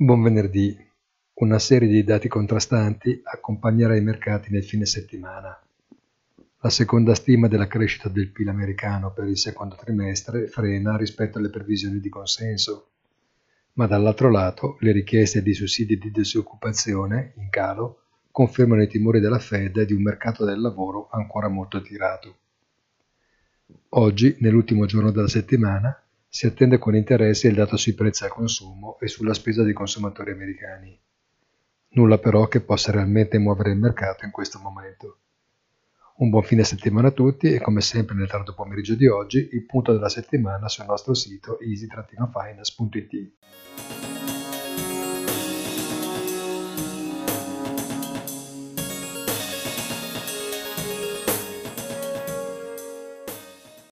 Buon venerdì. Una serie di dati contrastanti accompagnerà i mercati nel fine settimana. La seconda stima della crescita del PIL americano per il secondo trimestre frena rispetto alle previsioni di consenso, ma dall'altro lato le richieste di sussidi di disoccupazione in calo confermano i timori della Fed di un mercato del lavoro ancora molto tirato. Oggi, nell'ultimo giorno della settimana, si attende con interesse il dato sui prezzi al consumo e sulla spesa dei consumatori americani. Nulla però che possa realmente muovere il mercato in questo momento. Un buon fine settimana a tutti e come sempre nel tardo pomeriggio di oggi il punto della settimana sul nostro sito easy-finance.it.